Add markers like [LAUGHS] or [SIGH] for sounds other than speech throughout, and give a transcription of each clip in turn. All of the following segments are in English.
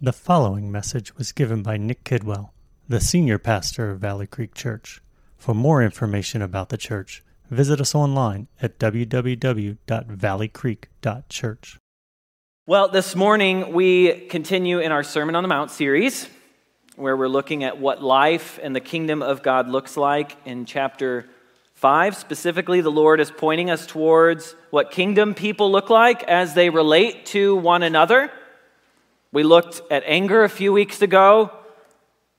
The following message was given by Nick Kidwell, the senior pastor of Valley Creek Church. For more information about the church, visit us online at www.valleycreek.church. Well, this morning we continue in our Sermon on the Mount series, where we're looking at what life and the kingdom of God looks like in chapter 5. Specifically, the Lord is pointing us towards what kingdom people look like as they relate to one another. We looked at anger a few weeks ago.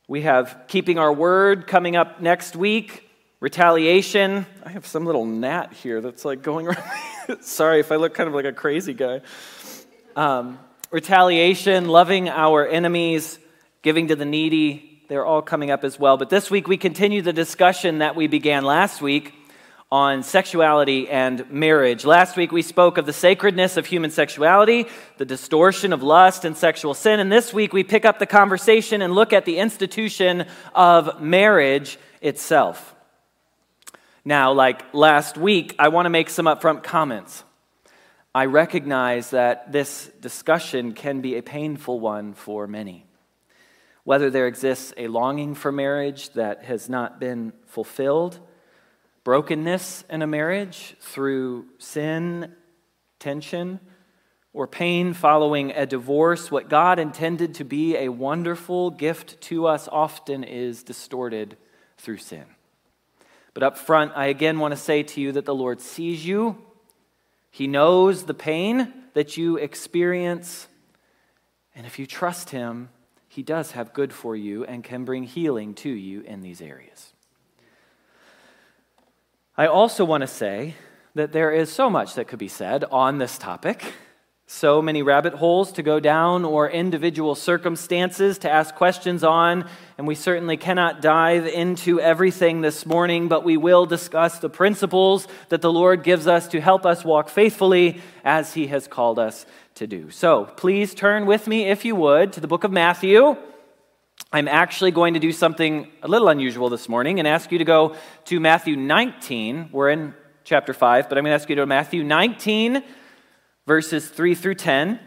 We have keeping our word coming up next week. Retaliation. I have some little gnat here that's like going around. [LAUGHS] Sorry if I look kind of like a crazy guy. Um, retaliation, loving our enemies, giving to the needy. They're all coming up as well. But this week we continue the discussion that we began last week on sexuality and marriage. Last week we spoke of the sacredness of human sexuality, the distortion of lust and sexual sin, and this week we pick up the conversation and look at the institution of marriage itself. Now, like last week, I want to make some upfront comments. I recognize that this discussion can be a painful one for many. Whether there exists a longing for marriage that has not been fulfilled, brokenness in a marriage through sin, tension, or pain following a divorce, what God intended to be a wonderful gift to us often is distorted through sin. But up front, I again want to say to you that the Lord sees you. He knows the pain that you experience. And if you trust Him, He does have good for you and can bring healing to you in these areas. I also want to say that there is so much that could be said on this topic, so many rabbit holes to go down or individual circumstances to ask questions on, and we certainly cannot dive into everything this morning, but we will discuss the principles that the Lord gives us to help us walk faithfully as He has called us to do. So please turn with me, if you would, to the book of Matthew. I'm actually going to do something a little unusual this morning and ask you to go to Matthew 19. We're in chapter 5, but I'm going to ask you to go to Matthew 19, verses 3 through 10.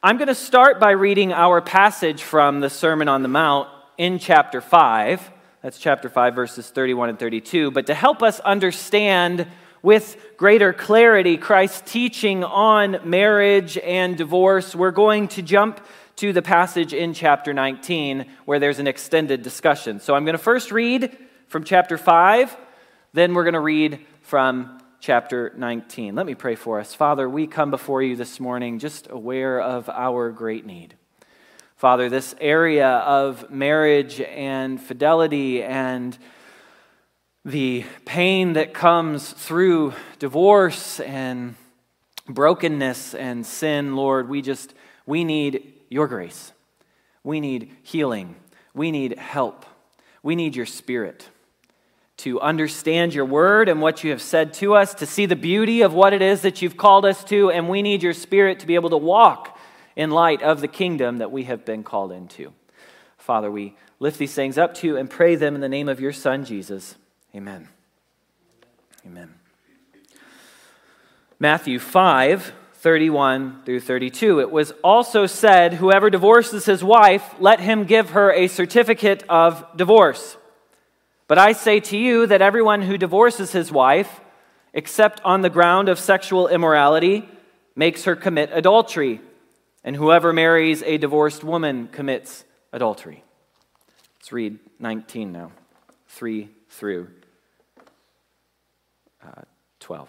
I'm going to start by reading our passage from the Sermon on the Mount in chapter 5. That's chapter 5, verses 31 and 32. But to help us understand with greater clarity Christ's teaching on marriage and divorce, we're going to jump to the passage in chapter 19 where there's an extended discussion. So I'm going to first read from chapter 5, then we're going to read from chapter 19. Let me pray for us. Father, we come before you this morning just aware of our great need. Father, this area of marriage and fidelity and the pain that comes through divorce and brokenness and sin, Lord, we just we need your grace. We need healing. We need help. We need your spirit to understand your word and what you have said to us, to see the beauty of what it is that you've called us to, and we need your spirit to be able to walk in light of the kingdom that we have been called into. Father, we lift these things up to you and pray them in the name of your Son, Jesus. Amen. Amen. Matthew 5 31 through 32. It was also said, Whoever divorces his wife, let him give her a certificate of divorce. But I say to you that everyone who divorces his wife, except on the ground of sexual immorality, makes her commit adultery. And whoever marries a divorced woman commits adultery. Let's read 19 now, 3 through uh, 12.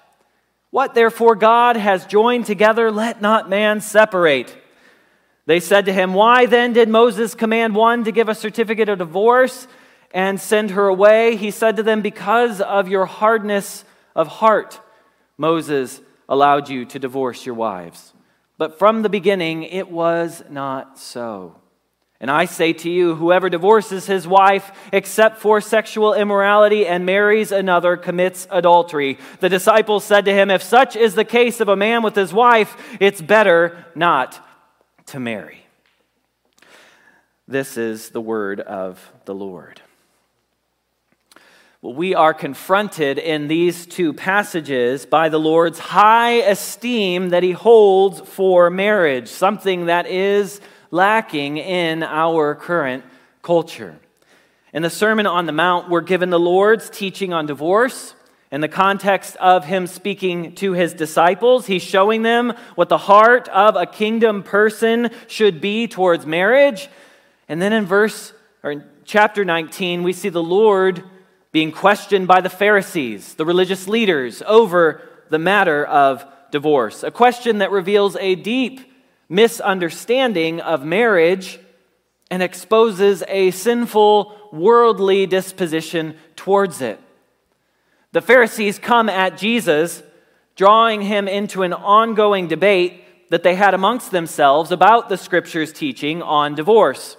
What therefore God has joined together, let not man separate. They said to him, Why then did Moses command one to give a certificate of divorce and send her away? He said to them, Because of your hardness of heart, Moses allowed you to divorce your wives. But from the beginning, it was not so. And I say to you, whoever divorces his wife except for sexual immorality and marries another commits adultery. The disciples said to him, If such is the case of a man with his wife, it's better not to marry. This is the word of the Lord. Well, we are confronted in these two passages by the Lord's high esteem that he holds for marriage, something that is lacking in our current culture. In the Sermon on the Mount, we're given the Lord's teaching on divorce. In the context of him speaking to his disciples, he's showing them what the heart of a kingdom person should be towards marriage. And then in verse or in chapter 19, we see the Lord being questioned by the Pharisees, the religious leaders, over the matter of divorce. A question that reveals a deep misunderstanding of marriage and exposes a sinful, worldly disposition towards it. The Pharisees come at Jesus, drawing him into an ongoing debate that they had amongst themselves about the Scripture's teaching on divorce.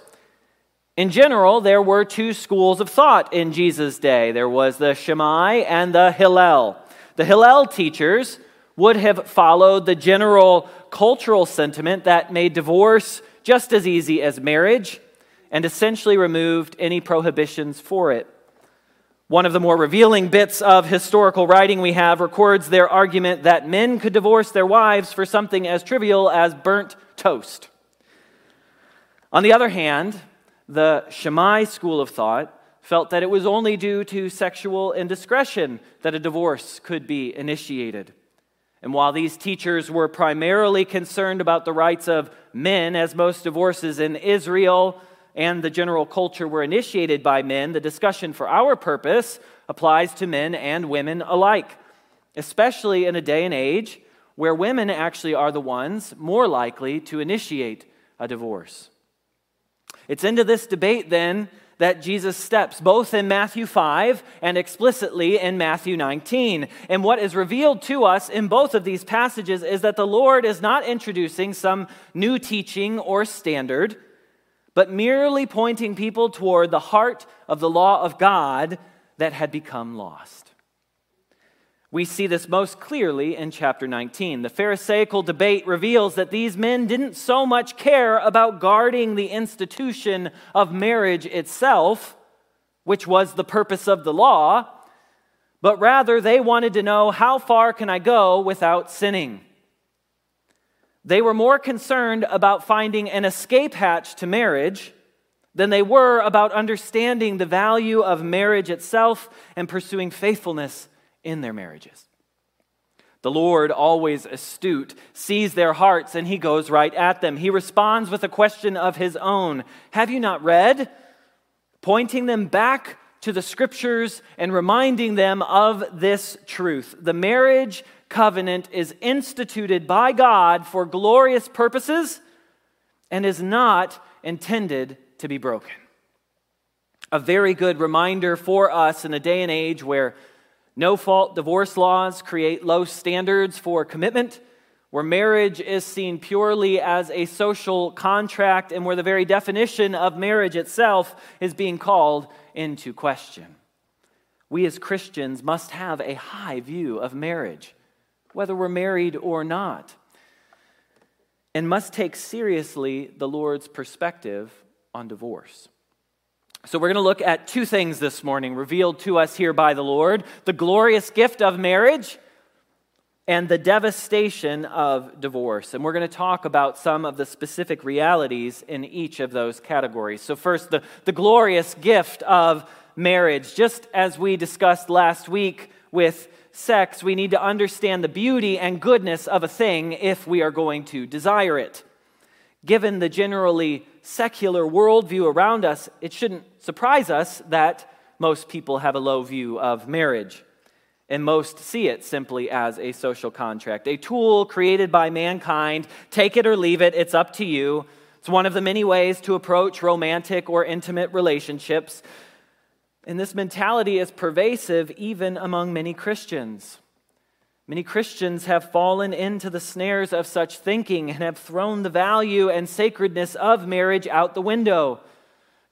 In general, there were two schools of thought in Jesus' day there was the Shammai and the Hillel. The Hillel teachers would have followed the general cultural sentiment that made divorce just as easy as marriage and essentially removed any prohibitions for it. One of the more revealing bits of historical writing we have records their argument that men could divorce their wives for something as trivial as burnt toast. On the other hand, the Shammai school of thought felt that it was only due to sexual indiscretion that a divorce could be initiated. And while these teachers were primarily concerned about the rights of men, as most divorces in Israel and the general culture were initiated by men, the discussion for our purpose applies to men and women alike, especially in a day and age where women actually are the ones more likely to initiate a divorce. It's into this debate then that Jesus steps, both in Matthew 5 and explicitly in Matthew 19. And what is revealed to us in both of these passages is that the Lord is not introducing some new teaching or standard, but merely pointing people toward the heart of the law of God that had become lost. We see this most clearly in chapter 19. The Pharisaical debate reveals that these men didn't so much care about guarding the institution of marriage itself, which was the purpose of the law, but rather they wanted to know how far can I go without sinning. They were more concerned about finding an escape hatch to marriage than they were about understanding the value of marriage itself and pursuing faithfulness in their marriages. The Lord, always astute, sees their hearts and he goes right at them. He responds with a question of his own Have you not read? Pointing them back to the scriptures and reminding them of this truth. The marriage covenant is instituted by God for glorious purposes and is not intended to be broken. A very good reminder for us in a day and age where no fault divorce laws create low standards for commitment, where marriage is seen purely as a social contract, and where the very definition of marriage itself is being called into question. We as Christians must have a high view of marriage, whether we're married or not, and must take seriously the Lord's perspective on divorce. So, we're going to look at two things this morning revealed to us here by the Lord the glorious gift of marriage and the devastation of divorce. And we're going to talk about some of the specific realities in each of those categories. So, first, the, the glorious gift of marriage. Just as we discussed last week with sex, we need to understand the beauty and goodness of a thing if we are going to desire it. Given the generally secular worldview around us, it shouldn't surprise us that most people have a low view of marriage. And most see it simply as a social contract, a tool created by mankind. Take it or leave it, it's up to you. It's one of the many ways to approach romantic or intimate relationships. And this mentality is pervasive even among many Christians. Many Christians have fallen into the snares of such thinking and have thrown the value and sacredness of marriage out the window.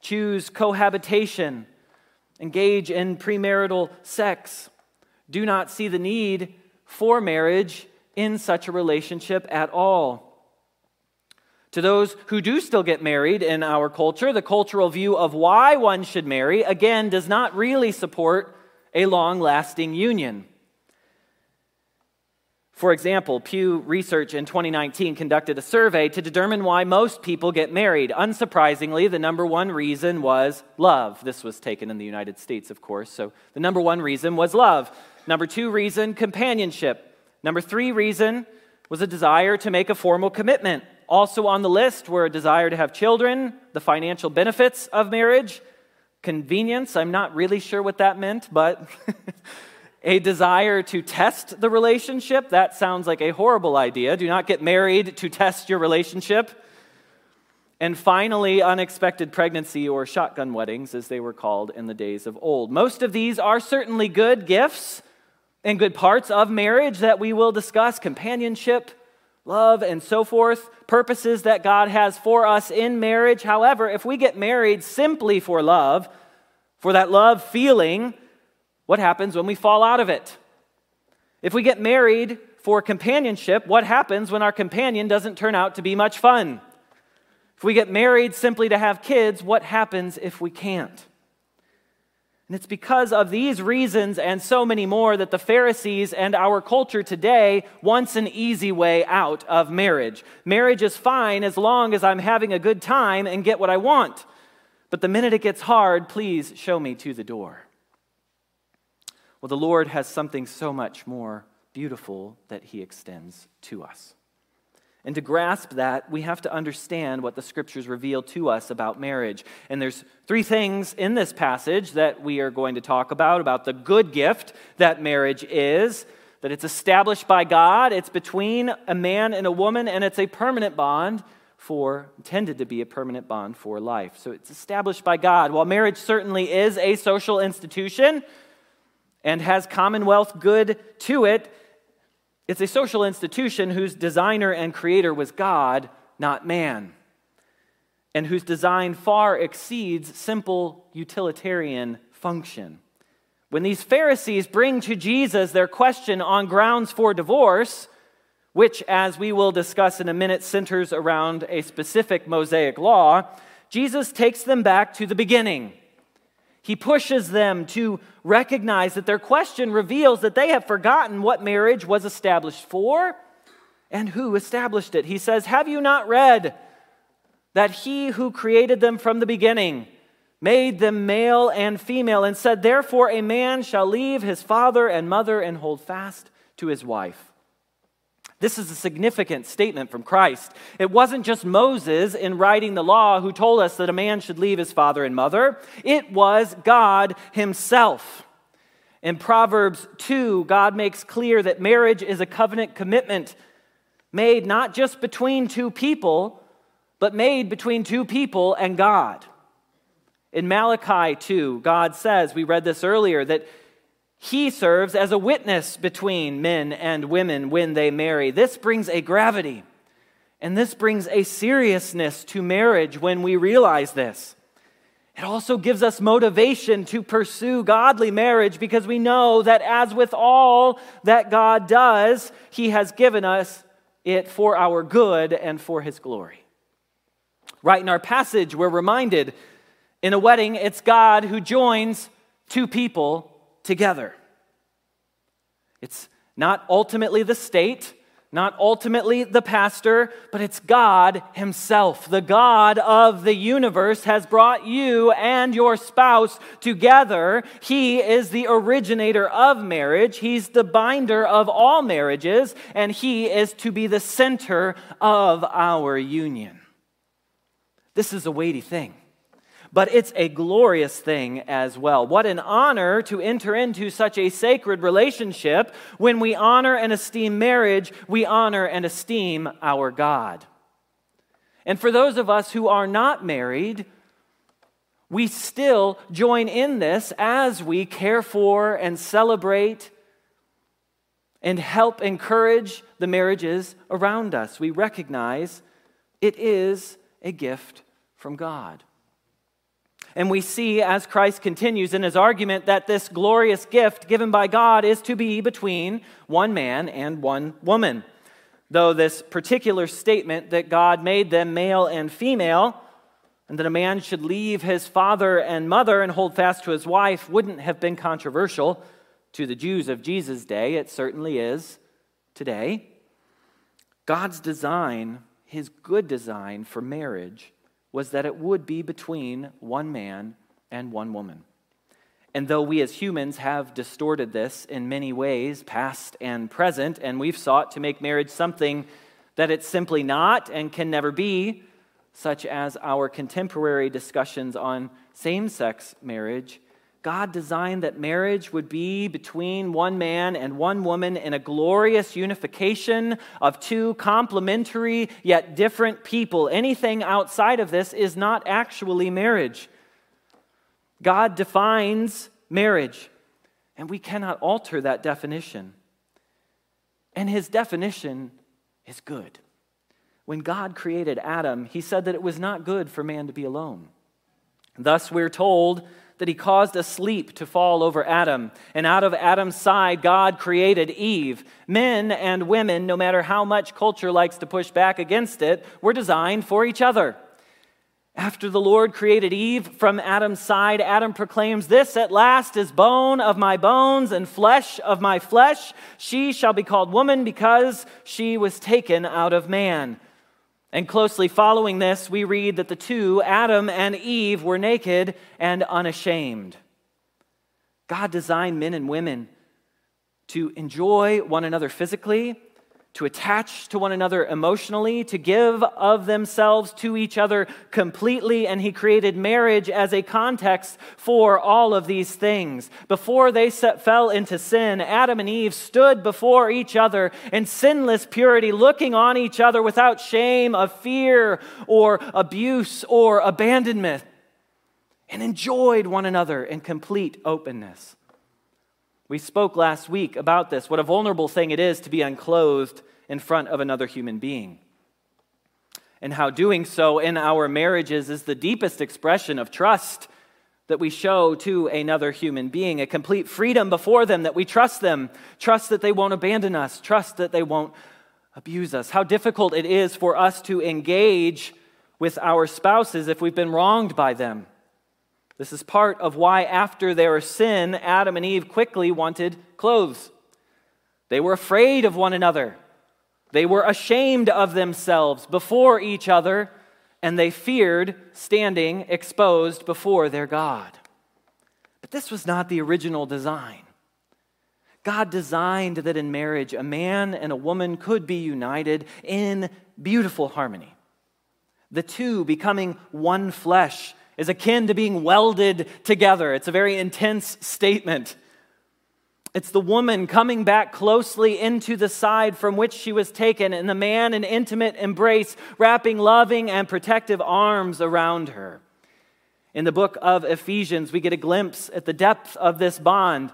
Choose cohabitation, engage in premarital sex, do not see the need for marriage in such a relationship at all. To those who do still get married in our culture, the cultural view of why one should marry, again, does not really support a long lasting union. For example, Pew Research in 2019 conducted a survey to determine why most people get married. Unsurprisingly, the number one reason was love. This was taken in the United States, of course. So the number one reason was love. Number two reason, companionship. Number three reason was a desire to make a formal commitment. Also on the list were a desire to have children, the financial benefits of marriage, convenience. I'm not really sure what that meant, but. [LAUGHS] a desire to test the relationship. That sounds like a horrible idea. Do not get married to test your relationship. And finally, unexpected pregnancy or shotgun weddings, as they were called in the days of old. Most of these are certainly good gifts and good parts of marriage that we will discuss companionship, love, and so forth, purposes that God has for us in marriage. However, if we get married simply for love, for that love feeling, what happens when we fall out of it? If we get married for companionship, what happens when our companion doesn't turn out to be much fun? If we get married simply to have kids, what happens if we can't? And it's because of these reasons and so many more that the Pharisees and our culture today wants an easy way out of marriage. Marriage is fine as long as I'm having a good time and get what I want. But the minute it gets hard, please show me to the door. Well, the Lord has something so much more beautiful that He extends to us. And to grasp that, we have to understand what the scriptures reveal to us about marriage. And there's three things in this passage that we are going to talk about about the good gift that marriage is, that it's established by God, it's between a man and a woman, and it's a permanent bond for intended to be a permanent bond for life. So it's established by God. While marriage certainly is a social institution, and has commonwealth good to it. It's a social institution whose designer and creator was God, not man, and whose design far exceeds simple utilitarian function. When these Pharisees bring to Jesus their question on grounds for divorce, which, as we will discuss in a minute, centers around a specific Mosaic law, Jesus takes them back to the beginning he pushes them to recognize that their question reveals that they have forgotten what marriage was established for and who established it. He says, Have you not read that he who created them from the beginning made them male and female and said, Therefore, a man shall leave his father and mother and hold fast to his wife? This is a significant statement from Christ. It wasn't just Moses in writing the law who told us that a man should leave his father and mother, it was God himself. In Proverbs 2, God makes clear that marriage is a covenant commitment made not just between two people, but made between two people and God. In Malachi 2, God says, we read this earlier, that he serves as a witness between men and women when they marry. This brings a gravity and this brings a seriousness to marriage when we realize this. It also gives us motivation to pursue godly marriage because we know that, as with all that God does, He has given us it for our good and for His glory. Right in our passage, we're reminded in a wedding, it's God who joins two people together. It's not ultimately the state, not ultimately the pastor, but it's God Himself. The God of the universe has brought you and your spouse together. He is the originator of marriage, He's the binder of all marriages, and He is to be the center of our union. This is a weighty thing but it's a glorious thing as well. What an honor to enter into such a sacred relationship. When we honor and esteem marriage, we honor and esteem our God. And for those of us who are not married, we still join in this as we care for and celebrate and help encourage the marriages around us. We recognize it is a gift from God. And we see as Christ continues in his argument that this glorious gift given by God is to be between one man and one woman. Though this particular statement that God made them male and female, and that a man should leave his father and mother and hold fast to his wife wouldn't have been controversial to the Jews of Jesus' day. It certainly is today. God's design, his good design for marriage, was that it would be between one man and one woman. And though we as humans have distorted this in many ways, past and present, and we've sought to make marriage something that it's simply not and can never be, such as our contemporary discussions on same sex marriage, God designed that marriage would be between one man and one woman in a glorious unification of two complementary yet different people. Anything outside of this is not actually marriage. God defines marriage, and we cannot alter that definition. And his definition is good. When God created Adam, he said that it was not good for man to be alone. Thus, we're told that he caused a sleep to fall over Adam. And out of Adam's side, God created Eve. Men and women, no matter how much culture likes to push back against it, were designed for each other. After the Lord created Eve from Adam's side, Adam proclaims, This at last is bone of my bones and flesh of my flesh. She shall be called woman because she was taken out of man. And closely following this, we read that the two, Adam and Eve, were naked and unashamed. God designed men and women to enjoy one another physically to attach to one another emotionally, to give of themselves to each other completely, and he created marriage as a context for all of these things. Before they set, fell into sin, Adam and Eve stood before each other in sinless purity, looking on each other without shame of fear or abuse or abandonment, and enjoyed one another in complete openness. We spoke last week about this, what a vulnerable thing it is to be unclothed in front of another human being. And how doing so in our marriages is the deepest expression of trust that we show to another human being, a complete freedom before them that we trust them, trust that they won't abandon us, trust that they won't abuse us. How difficult it is for us to engage with our spouses if we've been wronged by them. This is part of why, after their sin, Adam and Eve quickly wanted clothes. They were afraid of one another. They were ashamed of themselves before each other, and they feared standing exposed before their God. But this was not the original design. God designed that in marriage, a man and a woman could be united in beautiful harmony. The two becoming one flesh is akin to being welded together. It's a very intense statement. It's the woman coming back closely into the side from which she was taken, and the man in intimate embrace, wrapping loving and protective arms around her. In the book of Ephesians, we get a glimpse at the depth of this bond.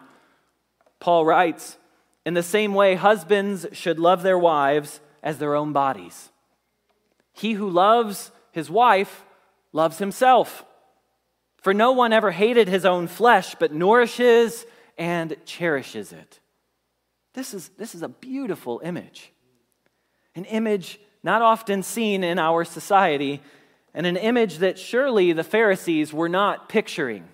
Paul writes, In the same way, husbands should love their wives as their own bodies. He who loves his wife loves himself. For no one ever hated his own flesh, but nourishes and cherishes it. This is, this is a beautiful image. An image not often seen in our society, and an image that surely the Pharisees were not picturing.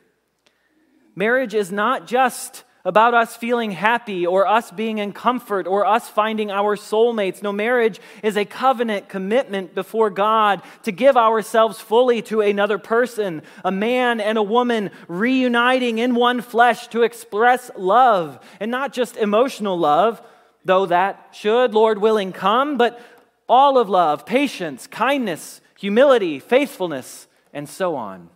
Marriage is not just about us feeling happy or us being in comfort or us finding our soulmates. No, marriage is a covenant commitment before God to give ourselves fully to another person, a man and a woman reuniting in one flesh to express love, and not just emotional love, though that should, Lord willing, come, but all of love, patience, kindness, humility, faithfulness, and so on.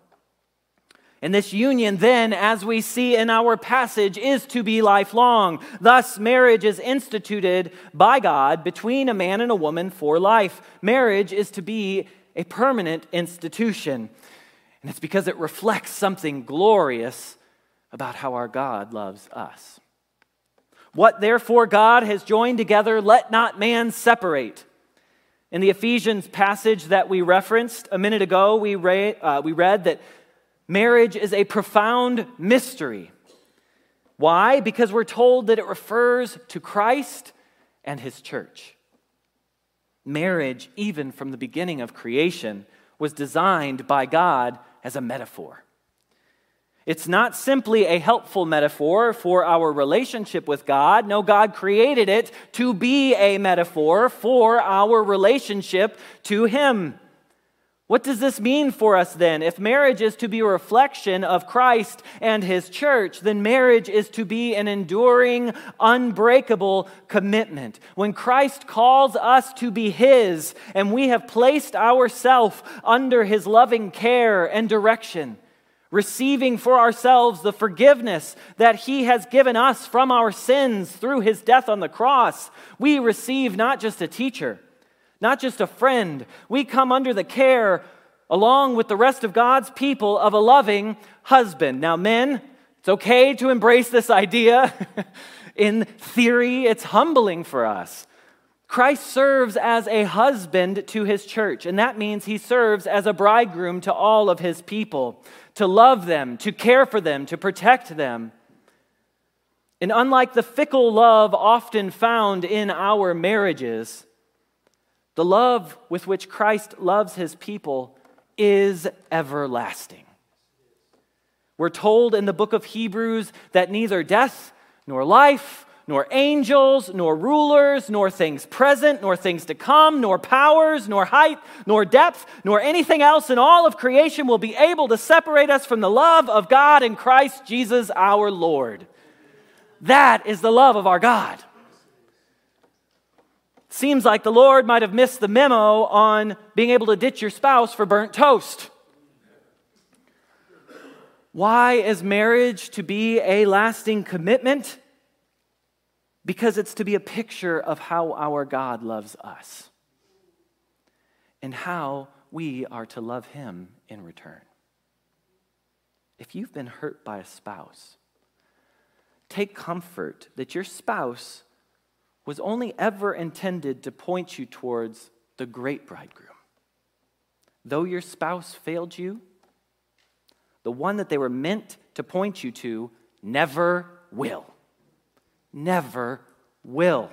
And this union, then, as we see in our passage, is to be lifelong. Thus, marriage is instituted by God between a man and a woman for life. Marriage is to be a permanent institution. And it's because it reflects something glorious about how our God loves us. What therefore God has joined together, let not man separate. In the Ephesians passage that we referenced a minute ago, we, re- uh, we read that marriage is a profound mystery. Why? Because we're told that it refers to Christ and his church. Marriage, even from the beginning of creation, was designed by God as a metaphor. It's not simply a helpful metaphor for our relationship with God. No, God created it to be a metaphor for our relationship to Him. What does this mean for us then? If marriage is to be a reflection of Christ and His church, then marriage is to be an enduring, unbreakable commitment. When Christ calls us to be His and we have placed ourselves under His loving care and direction, receiving for ourselves the forgiveness that He has given us from our sins through His death on the cross, we receive not just a teacher not just a friend. We come under the care, along with the rest of God's people, of a loving husband. Now, men, it's okay to embrace this idea. [LAUGHS] In theory, it's humbling for us. Christ serves as a husband to his church, and that means he serves as a bridegroom to all of his people, to love them, to care for them, to protect them. And unlike the fickle love often found in our marriages, the love with which Christ loves his people is everlasting. We're told in the book of Hebrews that neither death nor life, nor angels, nor rulers, nor things present, nor things to come, nor powers, nor height, nor depth, nor anything else in all of creation will be able to separate us from the love of God in Christ Jesus our Lord. That is the love of our God. Seems like the Lord might have missed the memo on being able to ditch your spouse for burnt toast. Why is marriage to be a lasting commitment? Because it's to be a picture of how our God loves us and how we are to love Him in return. If you've been hurt by a spouse, take comfort that your spouse was only ever intended to point you towards the great bridegroom. Though your spouse failed you, the one that they were meant to point you to never will. Never will.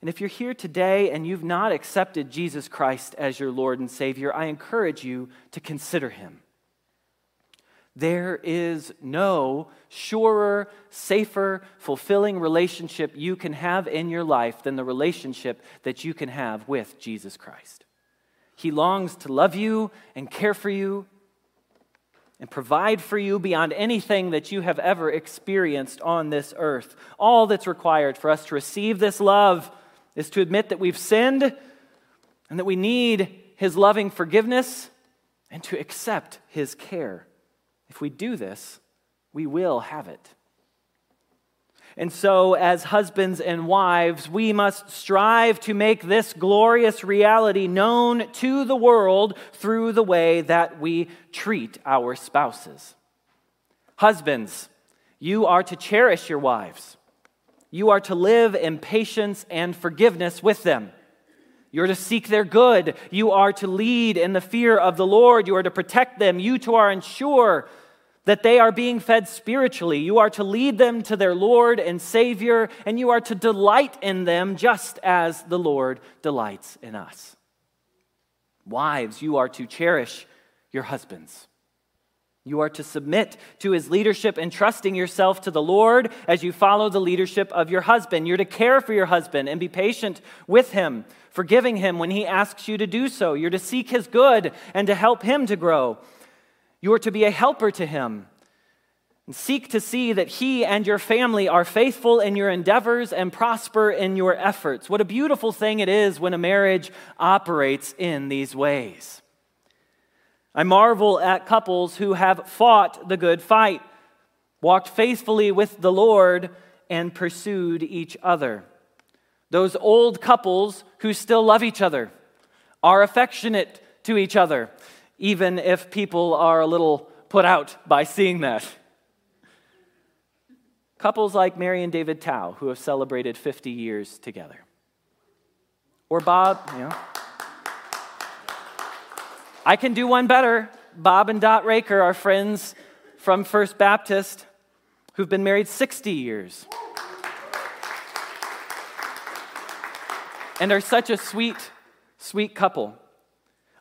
And if you're here today and you've not accepted Jesus Christ as your Lord and Savior, I encourage you to consider him. There is no surer, safer, fulfilling relationship you can have in your life than the relationship that you can have with Jesus Christ. He longs to love you and care for you and provide for you beyond anything that you have ever experienced on this earth. All that's required for us to receive this love is to admit that we've sinned and that we need His loving forgiveness and to accept His care. If we do this, we will have it. And so, as husbands and wives, we must strive to make this glorious reality known to the world through the way that we treat our spouses. Husbands, you are to cherish your wives. You are to live in patience and forgiveness with them. You're to seek their good. You are to lead in the fear of the Lord. You are to protect them. You to are ensure that they are being fed spiritually. You are to lead them to their Lord and Savior, and you are to delight in them just as the Lord delights in us. Wives, you are to cherish your husbands. You are to submit to his leadership, entrusting yourself to the Lord as you follow the leadership of your husband. You're to care for your husband and be patient with him, forgiving him when he asks you to do so. You're to seek his good and to help him to grow. You are to be a helper to him and seek to see that he and your family are faithful in your endeavors and prosper in your efforts. What a beautiful thing it is when a marriage operates in these ways. I marvel at couples who have fought the good fight, walked faithfully with the Lord, and pursued each other. Those old couples who still love each other, are affectionate to each other, even if people are a little put out by seeing that. Couples like Mary and David Tao, who have celebrated 50 years together. Or Bob, you know. I can do one better. Bob and Dot Raker, our friends from First Baptist, who've been married 60 years. And are such a sweet, sweet couple.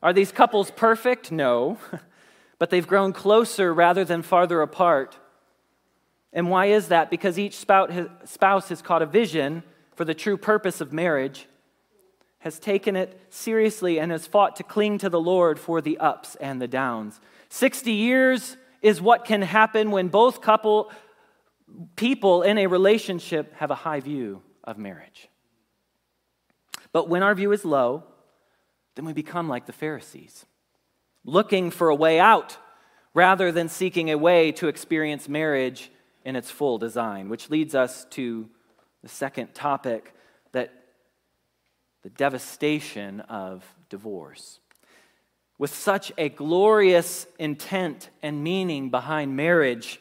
Are these couples perfect? No. [LAUGHS] but they've grown closer rather than farther apart. And why is that? Because each spouse has caught a vision for the true purpose of marriage, has taken it seriously, and has fought to cling to the Lord for the ups and the downs. 60 years is what can happen when both couple people in a relationship have a high view of marriage. But when our view is low, then we become like the Pharisees, looking for a way out rather than seeking a way to experience marriage in its full design, which leads us to the second topic that the devastation of divorce. With such a glorious intent and meaning behind marriage,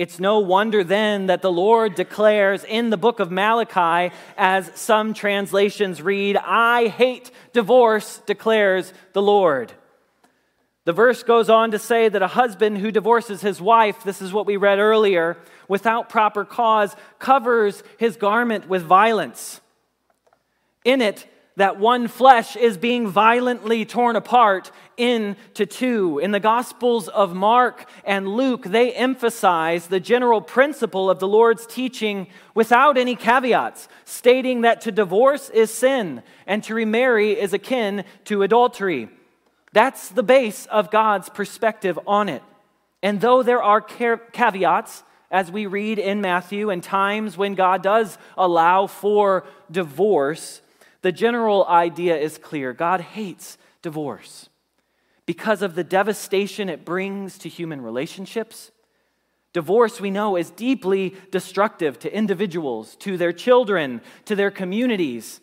it's no wonder then that the Lord declares in the book of Malachi, as some translations read, I hate divorce, declares the Lord. The verse goes on to say that a husband who divorces his wife, this is what we read earlier, without proper cause, covers his garment with violence. In it, that one flesh is being violently torn apart into two. In the Gospels of Mark and Luke, they emphasize the general principle of the Lord's teaching without any caveats, stating that to divorce is sin and to remarry is akin to adultery. That's the base of God's perspective on it. And though there are caveats, as we read in Matthew, and times when God does allow for divorce, the general idea is clear God hates divorce because of the devastation it brings to human relationships. Divorce, we know, is deeply destructive to individuals, to their children, to their communities,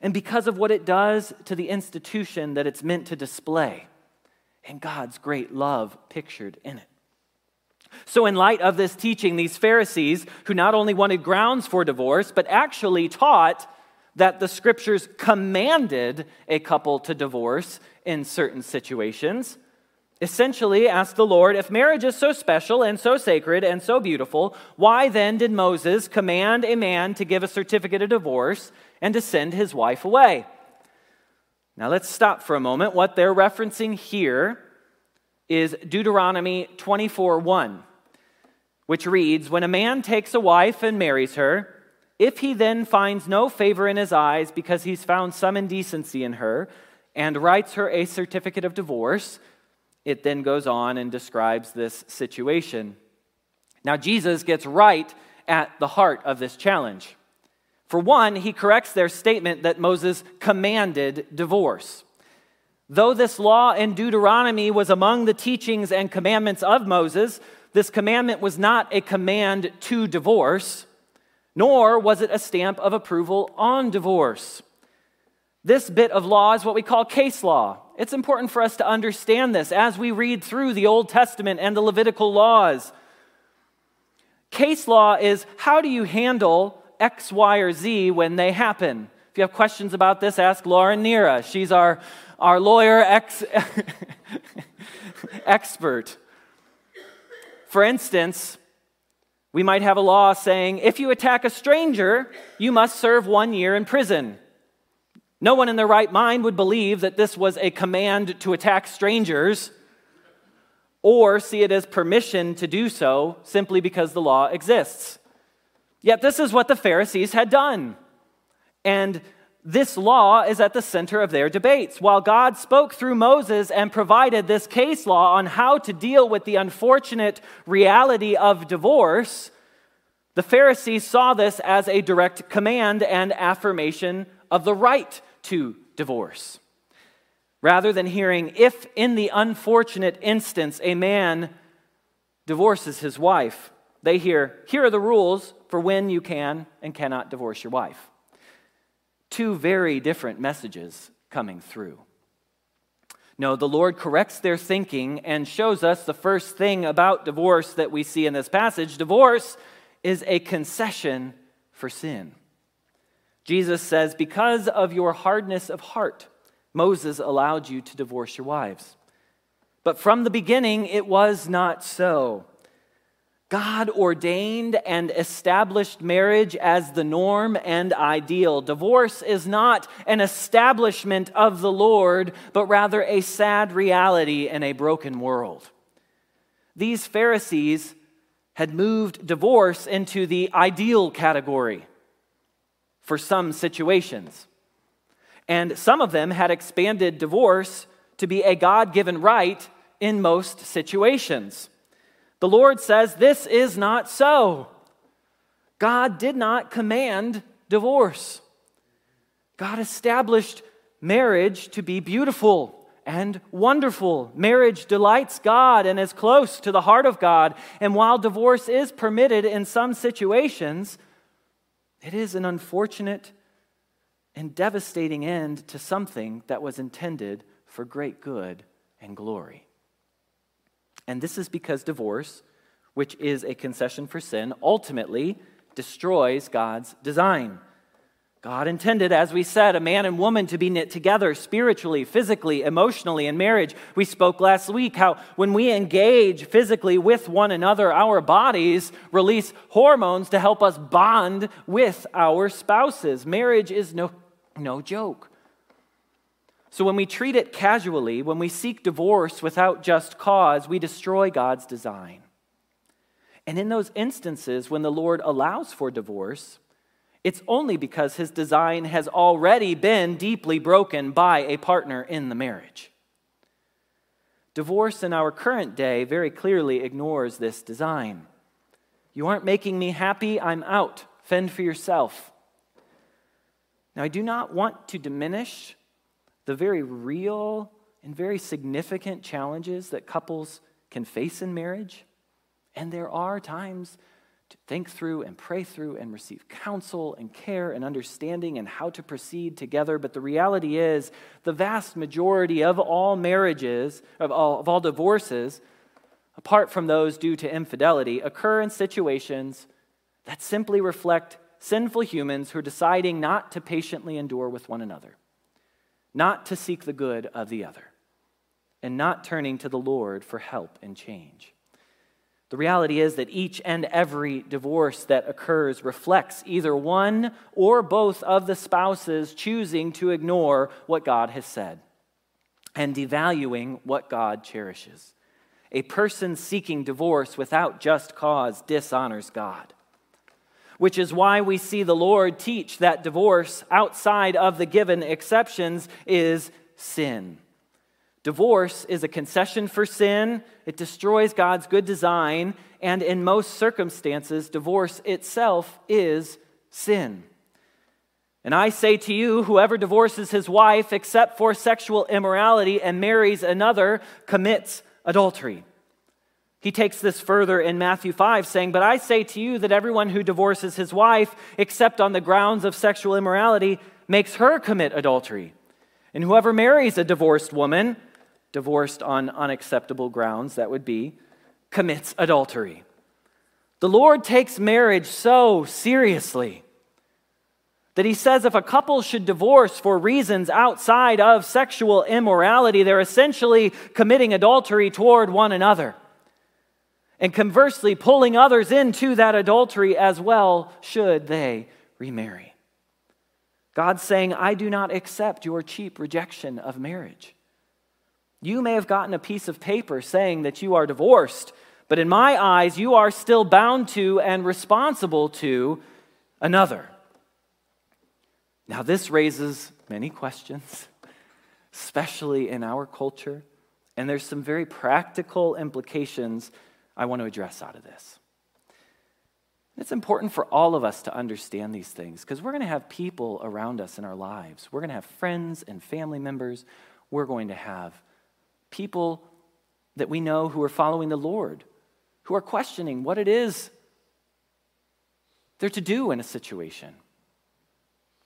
and because of what it does to the institution that it's meant to display, and God's great love pictured in it. So, in light of this teaching, these Pharisees, who not only wanted grounds for divorce, but actually taught that the scriptures commanded a couple to divorce in certain situations, essentially asked the Lord, if marriage is so special and so sacred and so beautiful, why then did Moses command a man to give a certificate of divorce and to send his wife away? Now let's stop for a moment. What they're referencing here is Deuteronomy 24 1, which reads When a man takes a wife and marries her, if he then finds no favor in his eyes because he's found some indecency in her and writes her a certificate of divorce, it then goes on and describes this situation. Now, Jesus gets right at the heart of this challenge. For one, he corrects their statement that Moses commanded divorce. Though this law in Deuteronomy was among the teachings and commandments of Moses, this commandment was not a command to divorce nor was it a stamp of approval on divorce. This bit of law is what we call case law. It's important for us to understand this as we read through the Old Testament and the Levitical laws. Case law is how do you handle X, Y, or Z when they happen? If you have questions about this, ask Lauren Nira. She's our, our lawyer ex- [LAUGHS] expert. For instance, we might have a law saying if you attack a stranger, you must serve one year in prison. No one in their right mind would believe that this was a command to attack strangers or see it as permission to do so simply because the law exists. Yet, this is what the Pharisees had done. And this law is at the center of their debates. While God spoke through Moses and provided this case law on how to deal with the unfortunate reality of divorce, the Pharisees saw this as a direct command and affirmation of the right to divorce. Rather than hearing, if in the unfortunate instance a man divorces his wife, they hear, here are the rules for when you can and cannot divorce your wife two very different messages coming through. No, the Lord corrects their thinking and shows us the first thing about divorce that we see in this passage. Divorce is a concession for sin. Jesus says, Because of your hardness of heart, Moses allowed you to divorce your wives. But from the beginning, it was not so. God ordained and established marriage as the norm and ideal. Divorce is not an establishment of the Lord, but rather a sad reality in a broken world. These Pharisees had moved divorce into the ideal category for some situations. And some of them had expanded divorce to be a God given right in most situations. The Lord says this is not so. God did not command divorce. God established marriage to be beautiful and wonderful. Marriage delights God and is close to the heart of God. And while divorce is permitted in some situations, it is an unfortunate and devastating end to something that was intended for great good and glory. And this is because divorce, which is a concession for sin, ultimately destroys God's design. God intended, as we said, a man and woman to be knit together spiritually, physically, emotionally in marriage. We spoke last week how when we engage physically with one another, our bodies release hormones to help us bond with our spouses. Marriage is no, no joke. So when we treat it casually, when we seek divorce without just cause, we destroy God's design. And in those instances, when the Lord allows for divorce, it's only because his design has already been deeply broken by a partner in the marriage. Divorce in our current day very clearly ignores this design. You aren't making me happy, I'm out. Fend for yourself. Now, I do not want to diminish the very real and very significant challenges that couples can face in marriage. And there are times to think through and pray through and receive counsel and care and understanding and how to proceed together. But the reality is, the vast majority of all marriages, of all, of all divorces, apart from those due to infidelity, occur in situations that simply reflect sinful humans who are deciding not to patiently endure with one another not to seek the good of the other, and not turning to the Lord for help and change. The reality is that each and every divorce that occurs reflects either one or both of the spouses choosing to ignore what God has said and devaluing what God cherishes. A person seeking divorce without just cause dishonors God which is why we see the Lord teach that divorce outside of the given exceptions is sin. Divorce is a concession for sin, it destroys God's good design, and in most circumstances, divorce itself is sin. And I say to you, whoever divorces his wife except for sexual immorality and marries another commits adultery. He takes this further in Matthew 5, saying, But I say to you that everyone who divorces his wife, except on the grounds of sexual immorality, makes her commit adultery. And whoever marries a divorced woman, divorced on unacceptable grounds, that would be, commits adultery. The Lord takes marriage so seriously that he says if a couple should divorce for reasons outside of sexual immorality, they're essentially committing adultery toward one another. And conversely, pulling others into that adultery as well, should they remarry. God's saying, I do not accept your cheap rejection of marriage. You may have gotten a piece of paper saying that you are divorced, but in my eyes, you are still bound to and responsible to another. Now, this raises many questions, especially in our culture, and there's some very practical implications I want to address out of this. It's important for all of us to understand these things because we're going to have people around us in our lives. We're going to have friends and family members. We're going to have people that we know who are following the Lord, who are questioning what it is they're to do in a situation,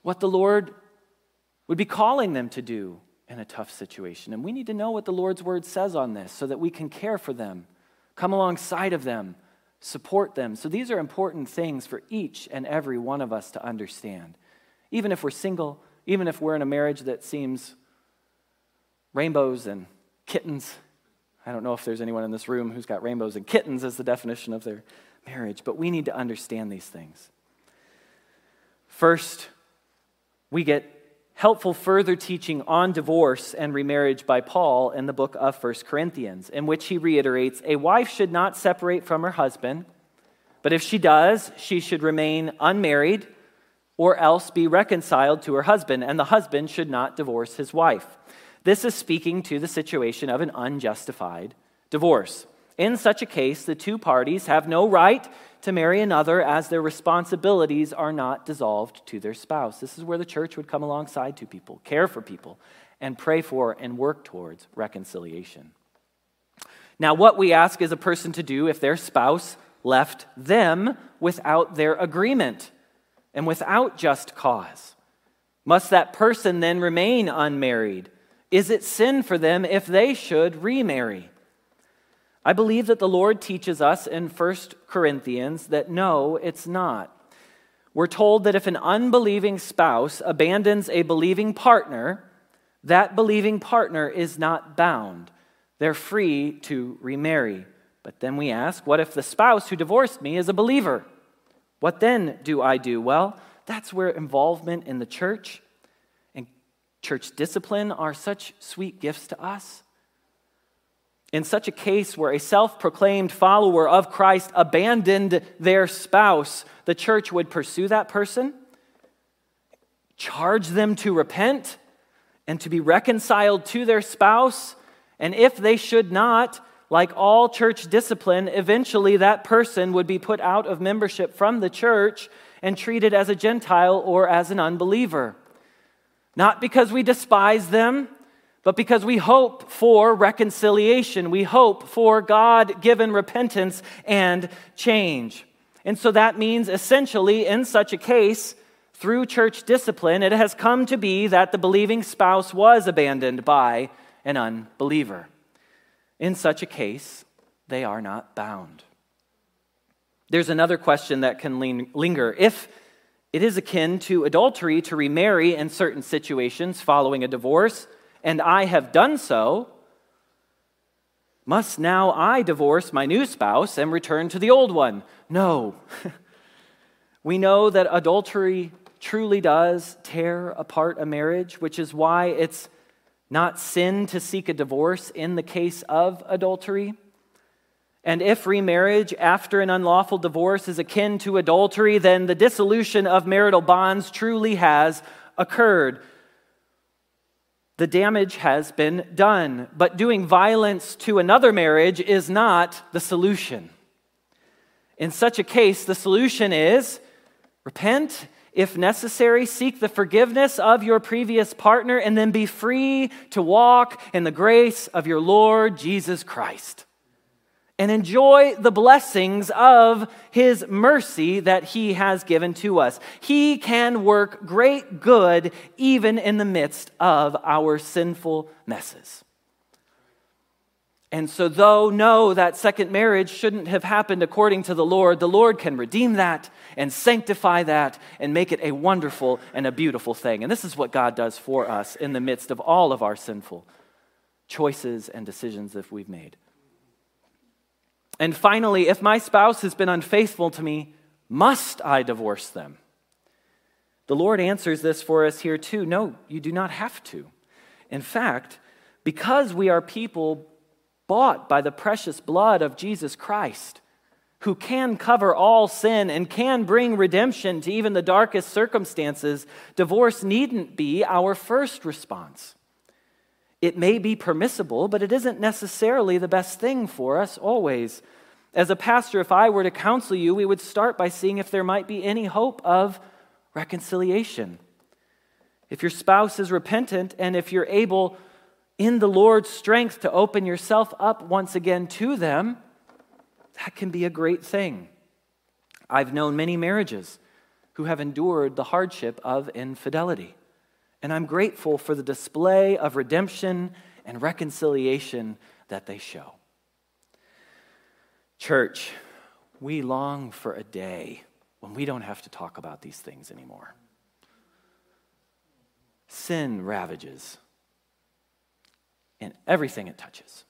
what the Lord would be calling them to do in a tough situation. And we need to know what the Lord's word says on this so that we can care for them come alongside of them, support them. So these are important things for each and every one of us to understand. Even if we're single, even if we're in a marriage that seems rainbows and kittens. I don't know if there's anyone in this room who's got rainbows and kittens as the definition of their marriage, but we need to understand these things. First, we get helpful further teaching on divorce and remarriage by Paul in the book of 1 Corinthians, in which he reiterates a wife should not separate from her husband, but if she does, she should remain unmarried or else be reconciled to her husband, and the husband should not divorce his wife. This is speaking to the situation of an unjustified divorce. In such a case, the two parties have no right to marry another as their responsibilities are not dissolved to their spouse. This is where the church would come alongside two people, care for people, and pray for and work towards reconciliation. Now, what we ask is a person to do if their spouse left them without their agreement and without just cause. Must that person then remain unmarried? Is it sin for them if they should remarry? I believe that the Lord teaches us in 1 Corinthians that no, it's not. We're told that if an unbelieving spouse abandons a believing partner, that believing partner is not bound. They're free to remarry. But then we ask, what if the spouse who divorced me is a believer? What then do I do? Well, that's where involvement in the church and church discipline are such sweet gifts to us. In such a case where a self proclaimed follower of Christ abandoned their spouse, the church would pursue that person, charge them to repent, and to be reconciled to their spouse. And if they should not, like all church discipline, eventually that person would be put out of membership from the church and treated as a Gentile or as an unbeliever. Not because we despise them, but because we hope for reconciliation, we hope for God given repentance and change. And so that means essentially, in such a case, through church discipline, it has come to be that the believing spouse was abandoned by an unbeliever. In such a case, they are not bound. There's another question that can linger. If it is akin to adultery to remarry in certain situations following a divorce, and I have done so, must now I divorce my new spouse and return to the old one? No. [LAUGHS] we know that adultery truly does tear apart a marriage, which is why it's not sin to seek a divorce in the case of adultery. And if remarriage after an unlawful divorce is akin to adultery, then the dissolution of marital bonds truly has occurred the damage has been done. But doing violence to another marriage is not the solution. In such a case, the solution is repent. If necessary, seek the forgiveness of your previous partner and then be free to walk in the grace of your Lord Jesus Christ and enjoy the blessings of his mercy that he has given to us. He can work great good even in the midst of our sinful messes. And so, though no, that second marriage shouldn't have happened according to the Lord, the Lord can redeem that and sanctify that and make it a wonderful and a beautiful thing. And this is what God does for us in the midst of all of our sinful choices and decisions that we've made. And finally, if my spouse has been unfaithful to me, must I divorce them? The Lord answers this for us here too. No, you do not have to. In fact, because we are people bought by the precious blood of Jesus Christ, who can cover all sin and can bring redemption to even the darkest circumstances, divorce needn't be our first response. It may be permissible, but it isn't necessarily the best thing for us always. As a pastor, if I were to counsel you, we would start by seeing if there might be any hope of reconciliation. If your spouse is repentant and if you're able in the Lord's strength to open yourself up once again to them, that can be a great thing. I've known many marriages who have endured the hardship of infidelity. And I'm grateful for the display of redemption and reconciliation that they show. Church, We long for a day when we don't have to talk about these things anymore. Sin ravages in everything it touches.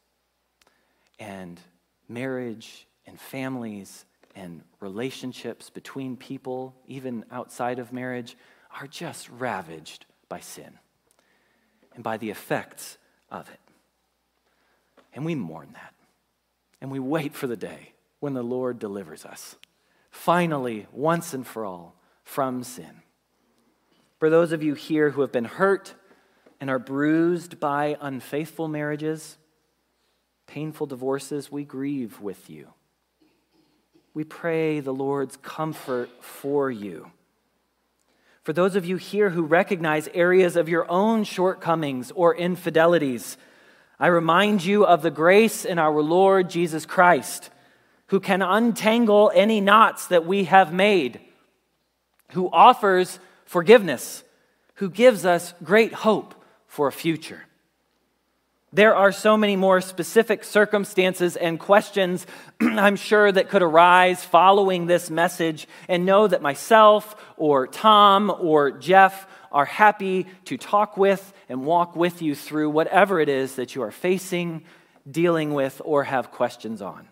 And marriage and families and relationships between people, even outside of marriage, are just ravaged by sin and by the effects of it. And we mourn that. And we wait for the day when the Lord delivers us, finally, once and for all, from sin. For those of you here who have been hurt and are bruised by unfaithful marriages, painful divorces, we grieve with you. We pray the Lord's comfort for you. For those of you here who recognize areas of your own shortcomings or infidelities, I remind you of the grace in our Lord Jesus Christ, who can untangle any knots that we have made, who offers forgiveness, who gives us great hope for a future. There are so many more specific circumstances and questions, [CLEARS THROAT] I'm sure, that could arise following this message, and know that myself or Tom or Jeff are happy to talk with and walk with you through whatever it is that you are facing, dealing with, or have questions on.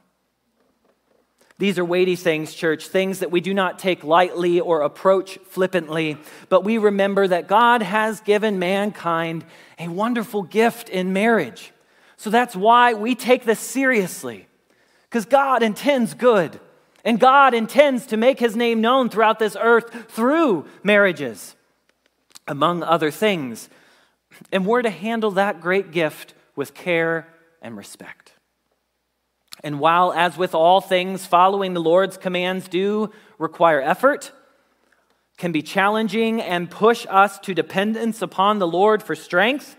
These are weighty things, church, things that we do not take lightly or approach flippantly, but we remember that God has given mankind a wonderful gift in marriage. So that's why we take this seriously, because God intends good, and God intends to make his name known throughout this earth through marriages, among other things. And we're to handle that great gift with care and respect. And while, as with all things, following the Lord's commands do require effort, can be challenging, and push us to dependence upon the Lord for strength,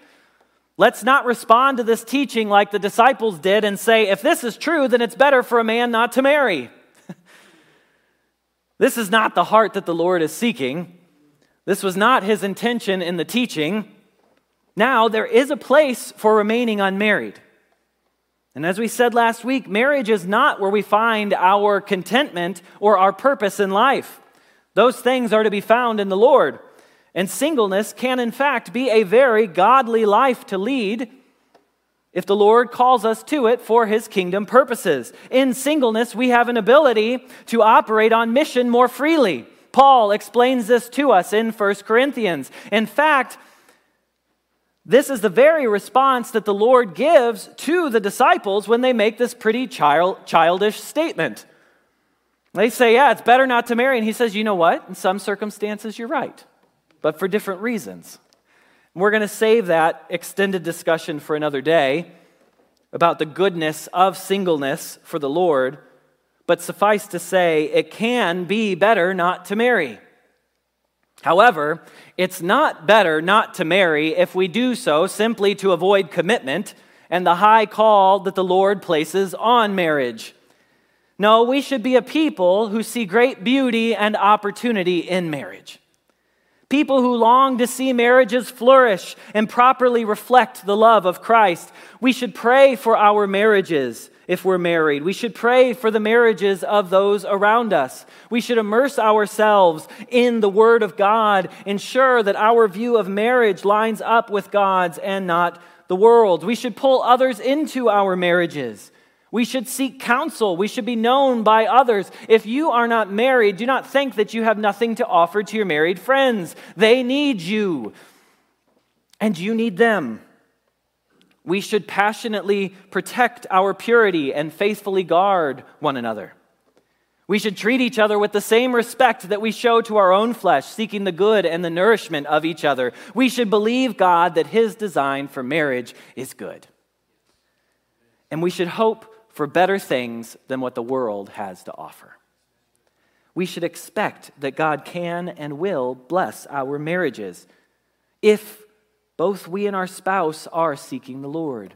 let's not respond to this teaching like the disciples did and say, if this is true, then it's better for a man not to marry. [LAUGHS] this is not the heart that the Lord is seeking. This was not his intention in the teaching. Now, there is a place for remaining unmarried. And as we said last week, marriage is not where we find our contentment or our purpose in life. Those things are to be found in the Lord. And singleness can, in fact, be a very godly life to lead if the Lord calls us to it for his kingdom purposes. In singleness, we have an ability to operate on mission more freely. Paul explains this to us in 1 Corinthians. In fact, this is the very response that the Lord gives to the disciples when they make this pretty child, childish statement. They say, Yeah, it's better not to marry. And he says, You know what? In some circumstances, you're right, but for different reasons. We're going to save that extended discussion for another day about the goodness of singleness for the Lord, but suffice to say, it can be better not to marry. However, it's not better not to marry if we do so simply to avoid commitment and the high call that the Lord places on marriage. No, we should be a people who see great beauty and opportunity in marriage. People who long to see marriages flourish and properly reflect the love of Christ. We should pray for our marriages if we're married. We should pray for the marriages of those around us. We should immerse ourselves in the Word of God, ensure that our view of marriage lines up with God's and not the world. We should pull others into our marriages. We should seek counsel. We should be known by others. If you are not married, do not think that you have nothing to offer to your married friends. They need you, and you need them. We should passionately protect our purity and faithfully guard one another. We should treat each other with the same respect that we show to our own flesh, seeking the good and the nourishment of each other. We should believe God that His design for marriage is good. And we should hope for better things than what the world has to offer. We should expect that God can and will bless our marriages if both we and our spouse are seeking the Lord.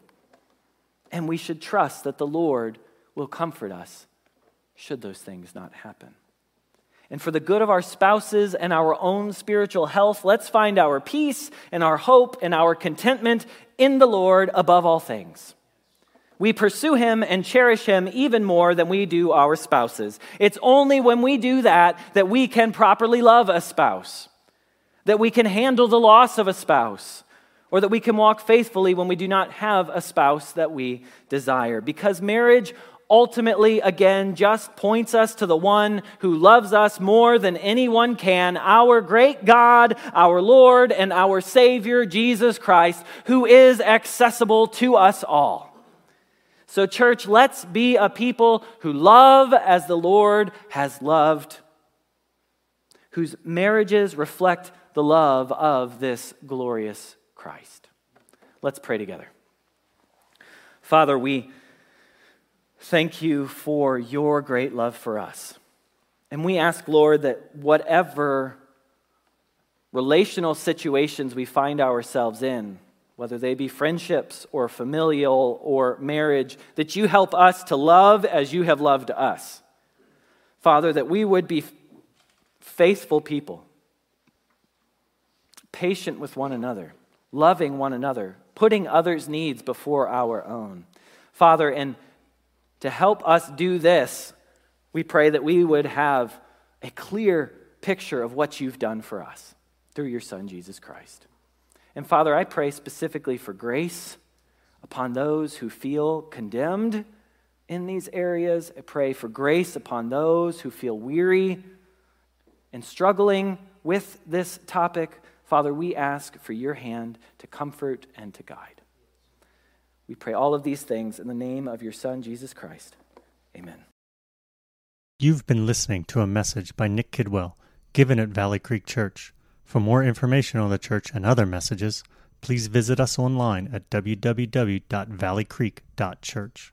And we should trust that the Lord will comfort us should those things not happen. And for the good of our spouses and our own spiritual health, let's find our peace and our hope and our contentment in the Lord above all things. We pursue him and cherish him even more than we do our spouses. It's only when we do that that we can properly love a spouse, that we can handle the loss of a spouse, or that we can walk faithfully when we do not have a spouse that we desire. Because marriage ultimately, again, just points us to the one who loves us more than anyone can, our great God, our Lord, and our Savior, Jesus Christ, who is accessible to us all. So, church, let's be a people who love as the Lord has loved, whose marriages reflect the love of this glorious Christ. Let's pray together. Father, we thank you for your great love for us. And we ask, Lord, that whatever relational situations we find ourselves in, whether they be friendships or familial or marriage, that you help us to love as you have loved us. Father, that we would be faithful people, patient with one another, loving one another, putting others' needs before our own. Father, and to help us do this, we pray that we would have a clear picture of what you've done for us through your Son, Jesus Christ. And Father, I pray specifically for grace upon those who feel condemned in these areas. I pray for grace upon those who feel weary and struggling with this topic. Father, we ask for your hand to comfort and to guide. We pray all of these things in the name of your Son, Jesus Christ. Amen. You've been listening to a message by Nick Kidwell given at Valley Creek Church. For more information on the church and other messages, please visit us online at www.valleycreek.church.